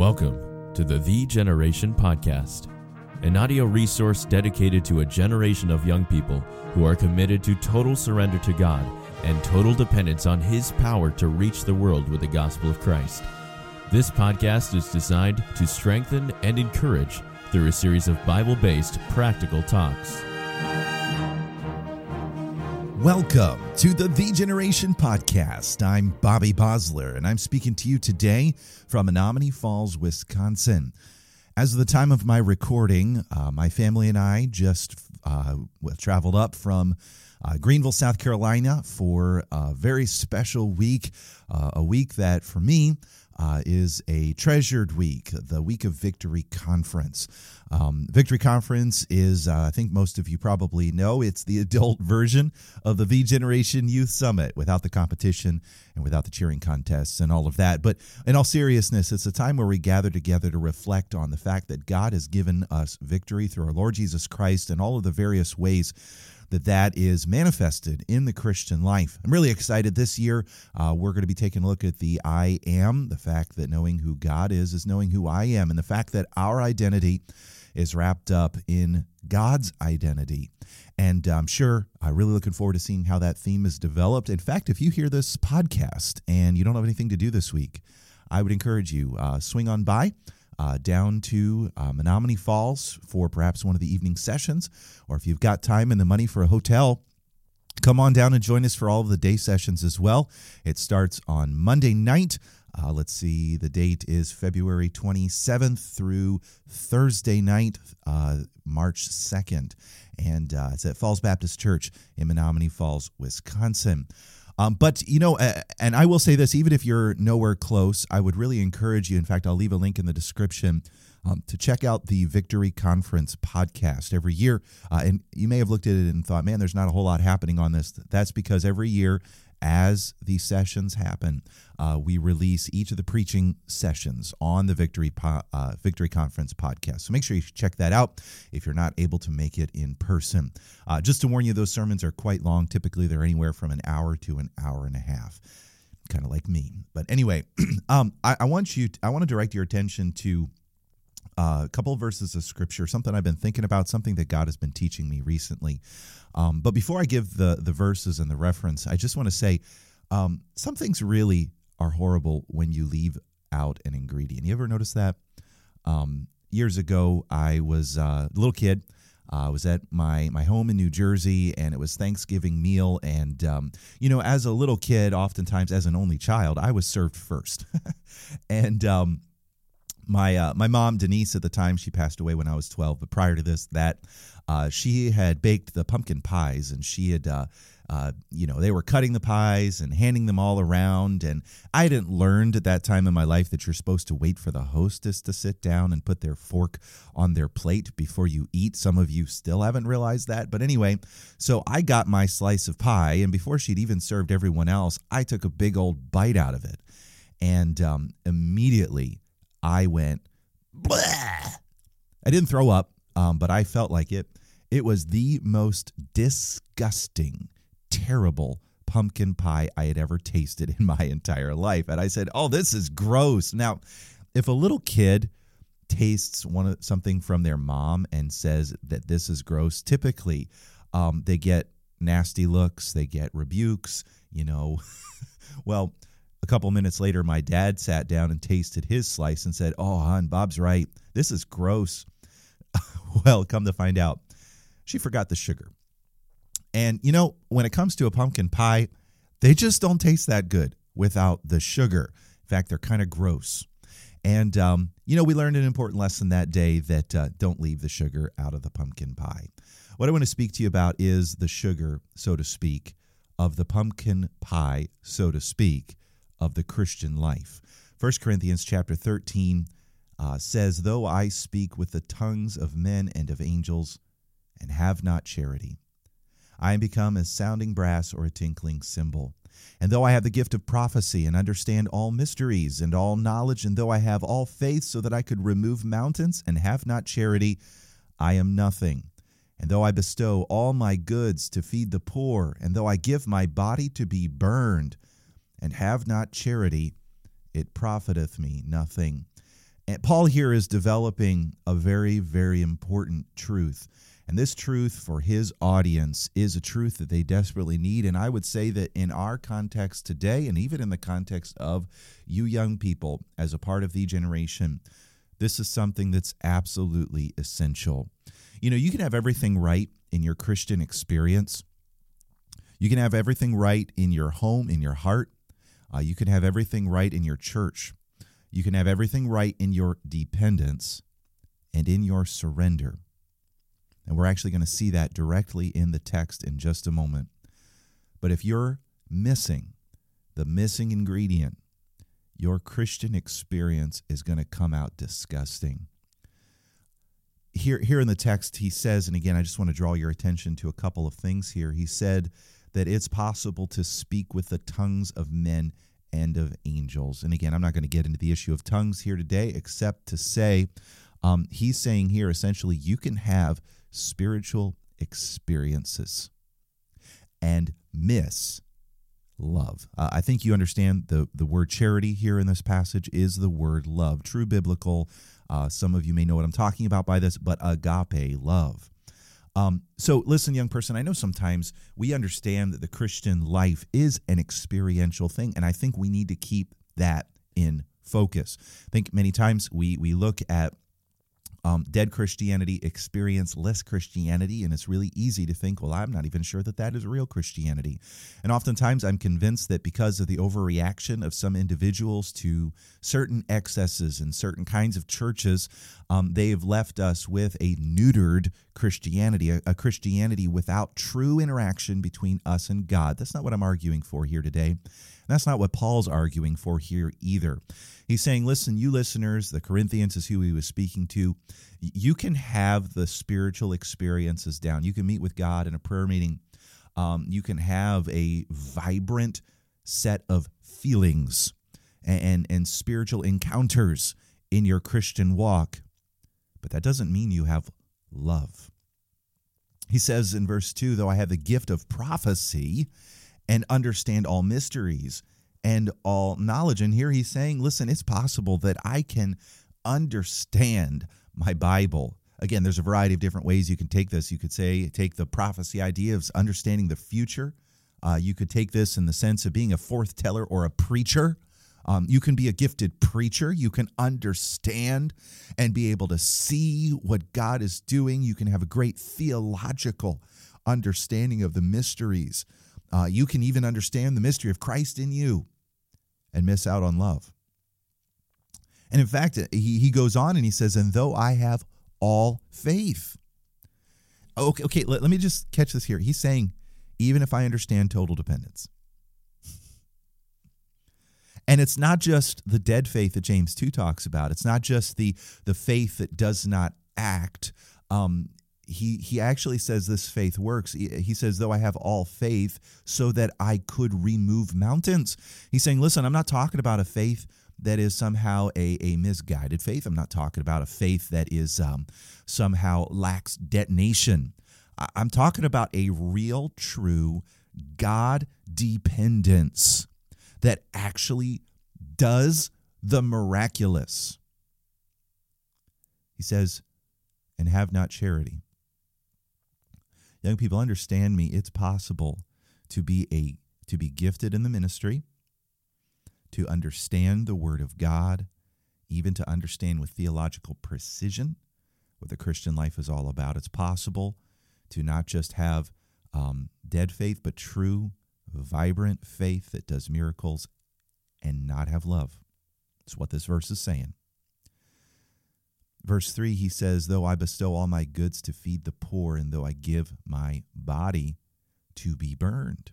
Welcome to the Thee Generation Podcast, an audio resource dedicated to a generation of young people who are committed to total surrender to God and total dependence on His power to reach the world with the gospel of Christ. This podcast is designed to strengthen and encourage through a series of Bible based practical talks. Welcome to the Thee Generation Podcast. I'm Bobby Bosler, and I'm speaking to you today from Menomonee Falls, Wisconsin. As of the time of my recording, uh, my family and I just uh, traveled up from uh, Greenville, South Carolina for a very special week, uh, a week that for me uh, is a treasured week, the Week of Victory Conference. Um, Victory Conference is, uh, I think most of you probably know, it's the adult version of the Thee Generation Youth Summit without the competition and without the cheering contests and all of that. But in all seriousness, it's a time where we gather together to reflect on the fact that God has given us victory through our Lord Jesus Christ and all of the various ways that that is manifested in the Christian life. I'm really excited this year. Uh, we're going to be taking a look at the I am, the fact that knowing who God is is knowing who I am, and the fact that our identity is wrapped up in God's identity. And I'm sure I'm really looking forward to seeing how that theme is developed. In fact, if you hear this podcast and you don't have anything to do this week, I would encourage you uh, swing on by uh, down to uh, Menomonee Falls for perhaps one of the evening sessions, or if you've got time and the money for a hotel, come on down and join us for all of the day sessions as well. It starts on Monday night. Uh, let's see, the date is February 27th through Thursday night, uh, March 2nd. And uh, it's at Falls Baptist Church in Menomonee Falls, Wisconsin. Um, but, you know, uh, and I will say this even if you're nowhere close, I would really encourage you. In fact, I'll leave a link in the description um, to check out the Victory Conference podcast every year. Uh, and you may have looked at it and thought, man, there's not a whole lot happening on this. That's because every year as these sessions happen, uh, we release each of the preaching sessions on the Victory po- uh, Victory Conference podcast. So make sure you check that out if you're not able to make it in person. Uh, just to warn you, those sermons are quite long. Typically, they're anywhere from an hour to an hour and a half, kind of like me. But anyway, um, I, I, want you. I want to direct your attention to uh, a couple of verses of scripture, something I've been thinking about, something that God has been teaching me recently. Um, but before I give the the verses and the reference, I just want to say um, some things really are horrible when you leave out an ingredient. You ever notice that? Um, years ago, I was uh, a little kid. Uh, I was at my my home in New Jersey, and it was Thanksgiving meal. And um, you know, as a little kid, oftentimes as an only child, I was served first. and um, my uh, my mom Denise at the time she passed away when I was twelve, but prior to this, that uh, she had baked the pumpkin pies, and she had. Uh, uh, you know, they were cutting the pies and handing them all around. And I hadn't learned at that time in my life that you're supposed to wait for the hostess to sit down and put their fork on their plate before you eat. Some of you still haven't realized that. But anyway, so I got my slice of pie, and before she'd even served everyone else, I took a big old bite out of it. And um, immediately I went, Bleh! I didn't throw up, um, but I felt like it. It was the most disgusting, terrible pumpkin pie I had ever tasted in my entire life. And I said, "Oh, this is gross." Now, if a little kid tastes one something from their mom and says that this is gross, typically um, they get nasty looks, they get rebukes. You know, well, a couple minutes later, my dad sat down and tasted his slice and said, "Oh, hon, Bob's right. This is gross." well, come to find out, she forgot the sugar. And you know, when it comes to a pumpkin pie, they just don't taste that good without the sugar. In fact, they're kind of gross. And, um, you know, we learned an important lesson that day that uh, don't leave the sugar out of the pumpkin pie. What I want to speak to you about is the sugar, so to speak, of the pumpkin pie, so to speak, of the Christian life. 1 Corinthians chapter 13 uh, says, Though I speak with the tongues of men and of angels, and have not charity. I am become as sounding brass or a tinkling cymbal. And though I have the gift of prophecy and understand all mysteries and all knowledge, and though I have all faith so that I could remove mountains and have not charity, I am nothing. And though I bestow all my goods to feed the poor, and though I give my body to be burned, and have not charity, it profiteth me nothing. And Paul here is developing a very, very important truth. And this truth for his audience is a truth that they desperately need. And I would say that in our context today, and even in the context of you young people as a part of the generation, this is something that's absolutely essential. You know, you can have everything right in your Christian experience, you can have everything right in your home, in your heart, uh, you can have everything right in your church. You can have everything right in your dependence and in your surrender. And we're actually going to see that directly in the text in just a moment. But if you're missing the missing ingredient, your Christian experience is going to come out disgusting. Here, here in the text, he says, and again, I just want to draw your attention to a couple of things here. He said that it's possible to speak with the tongues of men and of angels. And again, I'm not going to get into the issue of tongues here today, except to say um, he's saying here essentially you can have spiritual experiences and miss love. Uh, I think you understand the, the word charity here in this passage is the word love. True biblical. Uh, some of you may know what I'm talking about by this, but agape love. Um, so, listen, young person, I know sometimes we understand that the Christian life is an experiential thing, and I think we need to keep that in focus. I think many times we we look at um, dead Christianity experience less Christianity, and it's really easy to think, well, I'm not even sure that that is real Christianity. And oftentimes I'm convinced that because of the overreaction of some individuals to certain excesses and certain kinds of churches, um, they have left us with a neutered Christianity, a, a Christianity without true interaction between us and God. That's not what I'm arguing for here today. That's not what Paul's arguing for here either. He's saying, listen, you listeners, the Corinthians is who he was speaking to. You can have the spiritual experiences down. You can meet with God in a prayer meeting. Um, you can have a vibrant set of feelings and, and, and spiritual encounters in your Christian walk. But that doesn't mean you have love. He says in verse 2 though I have the gift of prophecy and understand all mysteries and all knowledge. And here he's saying, listen, it's possible that I can understand my Bible. Again, there's a variety of different ways you can take this. You could say, take the prophecy idea of understanding the future. Uh, you could take this in the sense of being a forth teller or a preacher. Um, you can be a gifted preacher. You can understand and be able to see what God is doing. You can have a great theological understanding of the mysteries uh, you can even understand the mystery of Christ in you and miss out on love. And in fact, he, he goes on and he says, And though I have all faith. Okay, okay, let, let me just catch this here. He's saying, even if I understand total dependence. And it's not just the dead faith that James 2 talks about. It's not just the, the faith that does not act. Um, he he actually says this faith works. He, says, though I have all faith, so that I could remove mountains. He's saying, listen, I'm not talking about a faith that is somehow a, a misguided faith. I'm not talking about a faith that is um, somehow lacks detonation. I'm talking about a real, true God dependence that actually does the miraculous. He says, and have not charity young people understand me. It's possible to be a to be gifted in the ministry to understand the word of god even to understand with theological precision what the christian life is all about. It's possible to not just have um, dead faith but true vibrant faith that does miracles and not have love. It's what this verse is saying Verse 3, he says, Though I bestow all my goods to feed the poor, and though I give my body to be burned.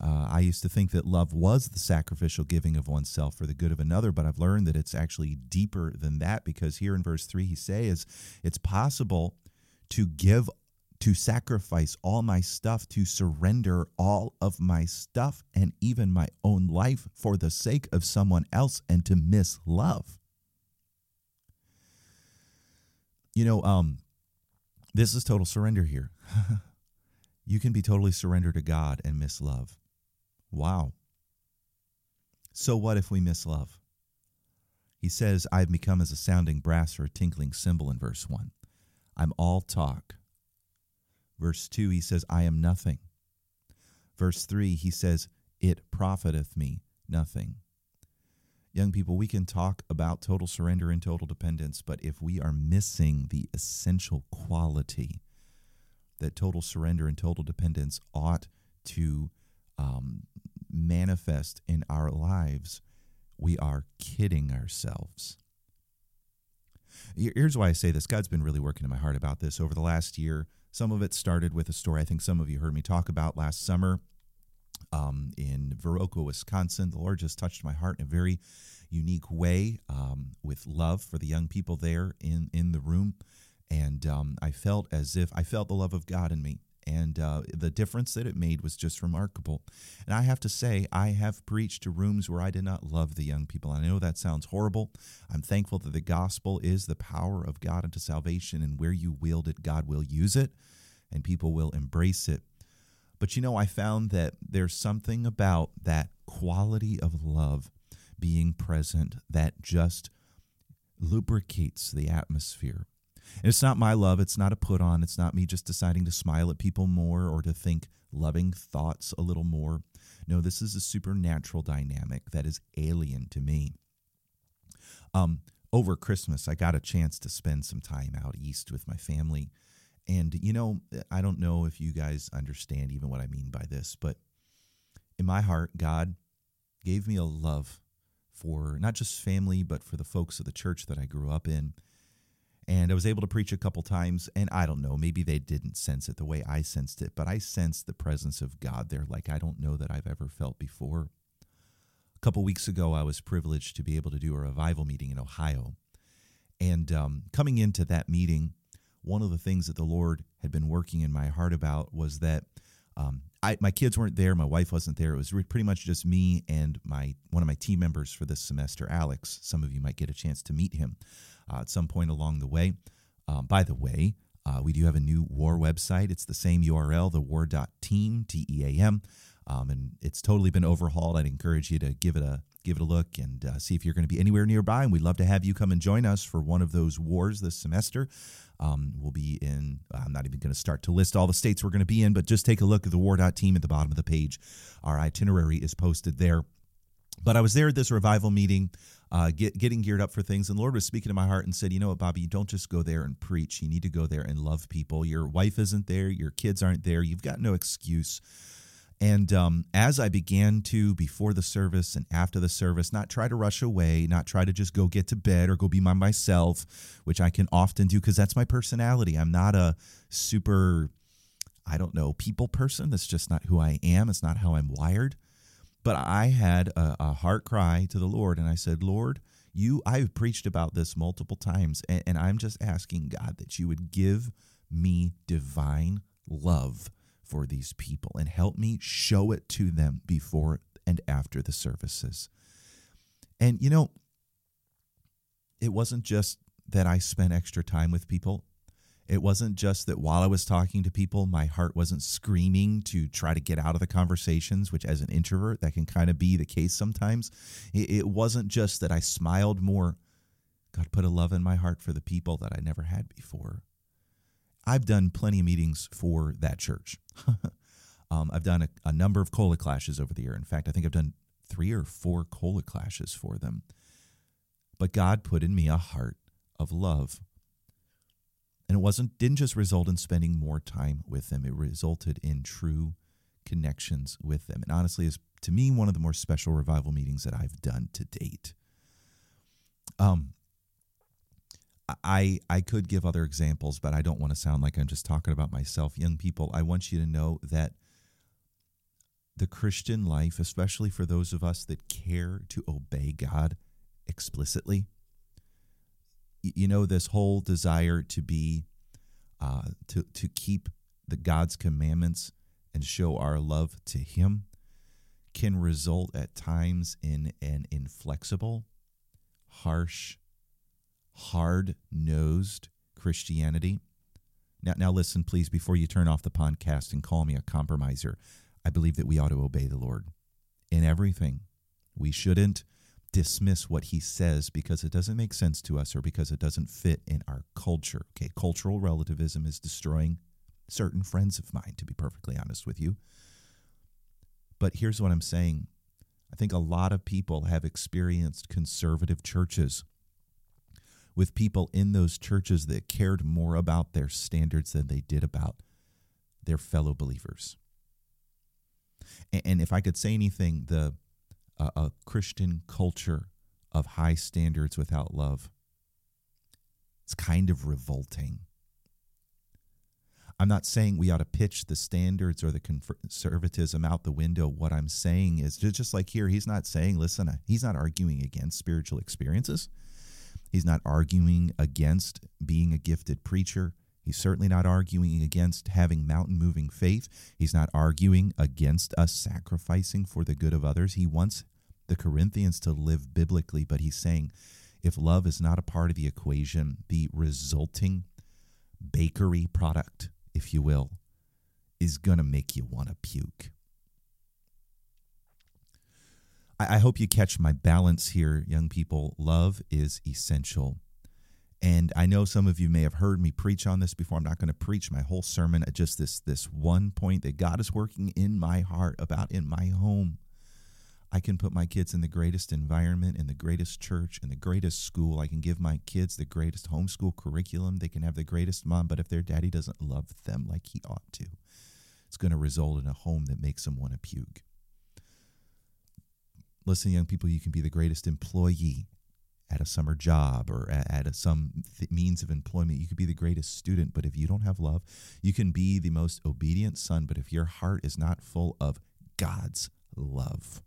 Uh, I used to think that love was the sacrificial giving of oneself for the good of another, but I've learned that it's actually deeper than that because here in verse 3 he says it's possible to give, to sacrifice all my stuff, to surrender all of my stuff and even my own life for the sake of someone else and to miss love. You know, um, this is total surrender here. you can be totally surrendered to God and miss love. Wow. So what if we miss love? He says, I've become as a sounding brass or a tinkling cymbal in verse 1. I'm all talk. Verse 2, he says, I am nothing. Verse 3, he says, It profiteth me nothing. Young people, we can talk about total surrender and total dependence, but if we are missing the essential quality that total surrender and total dependence ought to um, manifest in our lives, we are kidding ourselves. Here's why I say this God's been really working in my heart about this over the last year. Some of it started with a story I think some of you heard me talk about last summer um, in Viroqua, Wisconsin. The Lord just touched my heart in a very unique way um, with love for the young people there in, in the room. And um, I felt as if I felt the love of God in me. And uh, the difference that it made was just remarkable. And I have to say, I have preached to rooms where I did not love the young people. I know that sounds horrible. I'm thankful that the gospel is the power of God unto salvation, and where you wield it, God will use it, and people will embrace it. But you know, I found that there's something about that quality of love being present that just lubricates the atmosphere. And it's not my love, it's not a put on, it's not me just deciding to smile at people more or to think loving thoughts a little more. No, this is a supernatural dynamic that is alien to me. Um, over Christmas, I got a chance to spend some time out east with my family. And, you know, I don't know if you guys understand even what I mean by this, but in my heart, God gave me a love for not just family, but for the folks of the church that I grew up in. And I was able to preach a couple times, and I don't know, maybe they didn't sense it the way I sensed it, but I sensed the presence of God there like I don't know that I've ever felt before. A couple weeks ago, I was privileged to be able to do a revival meeting in Ohio. And um, coming into that meeting, one of the things that the Lord had been working in my heart about was that um, I, my kids weren't there. My wife wasn't there. It was pretty much just me and my one of my team members for this semester, Alex. Some of you might get a chance to meet him uh, at some point along the way. Um, by the way, uh, we do have a new war website. It's the same URL, the war.team, T E A M. Um, and it's totally been overhauled. I'd encourage you to give it a give it a look and uh, see if you're going to be anywhere nearby. And we'd love to have you come and join us for one of those wars this semester. Um, we'll be in, I'm not even going to start to list all the states we're going to be in, but just take a look at the war.team at the bottom of the page. Our itinerary is posted there. But I was there at this revival meeting, uh, get, getting geared up for things. And the Lord was speaking to my heart and said, You know what, Bobby, you don't just go there and preach. You need to go there and love people. Your wife isn't there, your kids aren't there. You've got no excuse and um, as I began to, before the service and after the service, not try to rush away, not try to just go get to bed or go be by myself, which I can often do because that's my personality. I'm not a super, I don't know, people person. That's just not who I am. It's not how I'm wired. But I had a, a heart cry to the Lord, and I said, Lord, you, I've preached about this multiple times, and, and I'm just asking God that you would give me divine love for these people and help me show it to them before and after the services. And you know, it wasn't just that I spent extra time with people. It wasn't just that while I was talking to people, my heart wasn't screaming to try to get out of the conversations, which as an introvert, that can kind of be the case sometimes. It, wasn't just that I smiled more. God put a love in my heart for the people that I never had before. I've done plenty of meetings for that church. um, I've done a, a, number of cola clashes over the year. In fact, I think I've done three or four cola clashes for them. But God put in me a heart of love. And it wasn't didn't just result in spending more time with them. It resulted in true connections with them. And honestly, is to me one of the more special revival meetings that I've done to date. Um, I I could give other examples, but I don't want to sound like I'm just talking about myself. Young people, I want you to know that the Christian life, especially for those of us that care to obey God explicitly, you know, this whole desire to be uh, to to keep the God's commandments and show our love to Him can result at times in an inflexible, harsh, hard nosed Christianity. Now, now, listen, please, before you turn off the podcast and call me a compromiser, I believe that we ought to obey the Lord in everything. We shouldn't dismiss what he says because it doesn't make sense to us or because it doesn't fit in our culture. Okay, cultural relativism is destroying certain friends of mine, to be perfectly honest with you. But here's what I'm saying I think a lot of people have experienced conservative churches with people in those churches that cared more about their standards than they did about their fellow believers. And if I could say anything, the uh, a Christian culture of high standards without love, it's kind of revolting. I'm not saying we ought to pitch the standards or the conservatism out the window. What I'm saying is just like here, he's not saying, listen, he's not arguing against spiritual experiences. He's not arguing against being a gifted preacher. He's certainly not arguing against having mountain moving faith. He's not arguing against us sacrificing for the good of others. He wants the Corinthians to live biblically, but he's saying if love is not a part of the equation, the resulting bakery product, if you will, is going to make you want to puke. I, hope you catch my balance here, young people. Love is essential. And I know some of you may have heard me preach on this before. I'm not going to preach my whole sermon at just this this one point that God is working in my heart about in my home. I can put my kids in the greatest environment, in the greatest church, in the greatest school. I can give my kids the greatest homeschool curriculum. They can have the greatest mom, but if their daddy doesn't love them like he ought to, it's going to result in a home that makes them want to puke. Listen, young people, you can be the greatest employee at a summer job or at, a, some th- means of employment. You could be the greatest student, but if you don't have love, you can be the most obedient son, but if your heart is not full of God's love,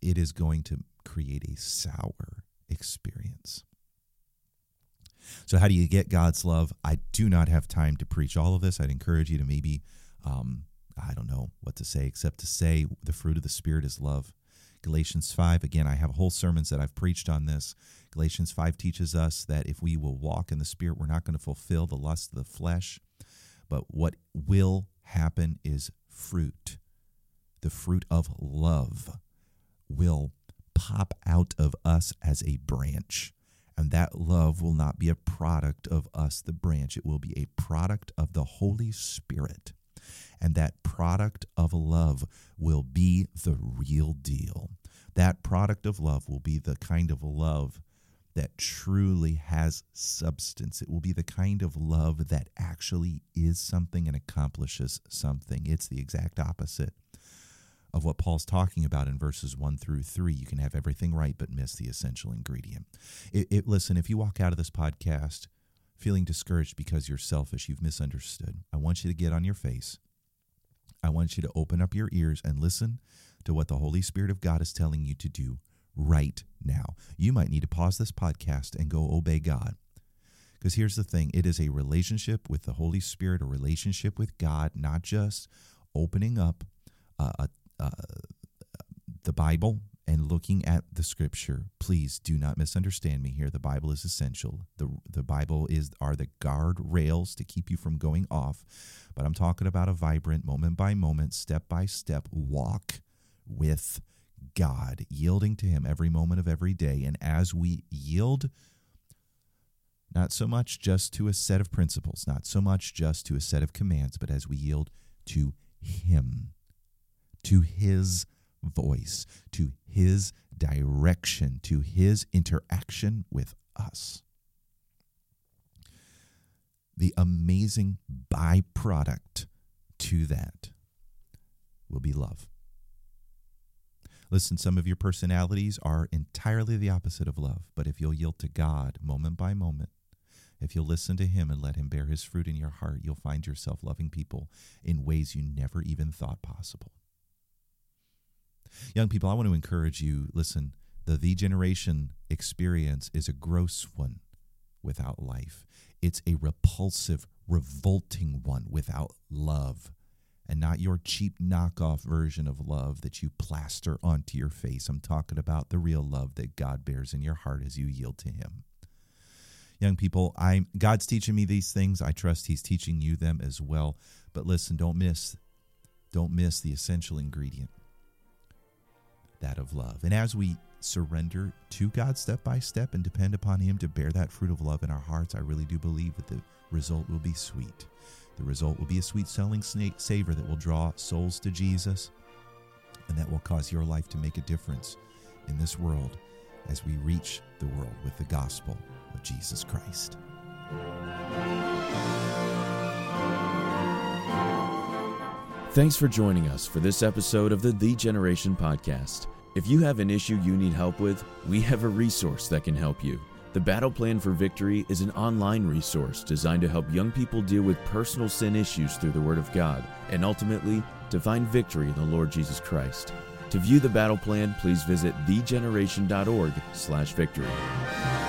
it is going to create a sour experience. So, how do you get God's love? I do not have time to preach all of this. I'd encourage you to maybe, um, I don't know what to say, except to say the fruit of the Spirit is love. Galatians 5, again, I have whole sermons that I've preached on this. Galatians 5 teaches us that if we will walk in the Spirit, we're not going to fulfill the lust of the flesh. But what will happen is fruit, the fruit of love will pop out of us as a branch. And that love will not be a product of us, the branch. It will be a product of the Holy Spirit. And that product of love will be the real deal. That product of love will be the kind of love that truly has substance. It will be the kind of love that actually is something and accomplishes something. It's the exact opposite of what Paul's talking about in verses 1 through 3. You can have everything right but miss the essential ingredient. It, it, listen, if you walk out of this podcast feeling discouraged because you're selfish, you've misunderstood, I want you to get on your face. I want you to open up your ears and listen to what the Holy Spirit of God is telling you to do right now. You might need to pause this podcast and go obey God. Because here's the thing it is a relationship with the Holy Spirit, a relationship with God, not just opening up a, uh, the Bible and looking at the scripture please do not misunderstand me here. The bible is essential. The the bible is are the guardrails to keep you from going off but i'm talking about a vibrant moment by moment step by step walk with god yielding to him every moment of every day. And as we yield not so much just to a set of principles not so much just to a set of commands but as we yield to him to his voice, to his direction, to his interaction with us. The amazing byproduct to that will be love. Listen, some of your personalities are entirely the opposite of love, but if you'll yield to God moment by moment, if you'll listen to Him and let Him bear His fruit in your heart, you'll find yourself loving people in ways you never even thought possible. Young people, I want to encourage you listen, the Thee Generation experience is a gross one without life, it's a repulsive, revolting one without love. And not your cheap knockoff version of love that you plaster onto your face. I'm talking about the real love that God bears in your heart as you yield to Him young people i god's teaching me these things i trust he's teaching you them as well but listen don't miss don't miss the essential ingredient that of love. And as we surrender to God step by step and depend upon Him to bear that fruit of love in our hearts, I really do believe that the result will be sweet. The result will be a sweet selling savor that will draw souls to Jesus and that will cause your life to make a difference in this world as we reach the world with the gospel of Jesus Christ. Thanks for joining us for this episode of the Thee Generation Podcast. If you have an issue you need help with, we have a resource that can help you. The Battle Plan for Victory is an online resource designed to help young people deal with personal sin issues through the Word of God and ultimately to find victory in the Lord Jesus Christ. To view the battle plan, please visit thegeneration.org/victory.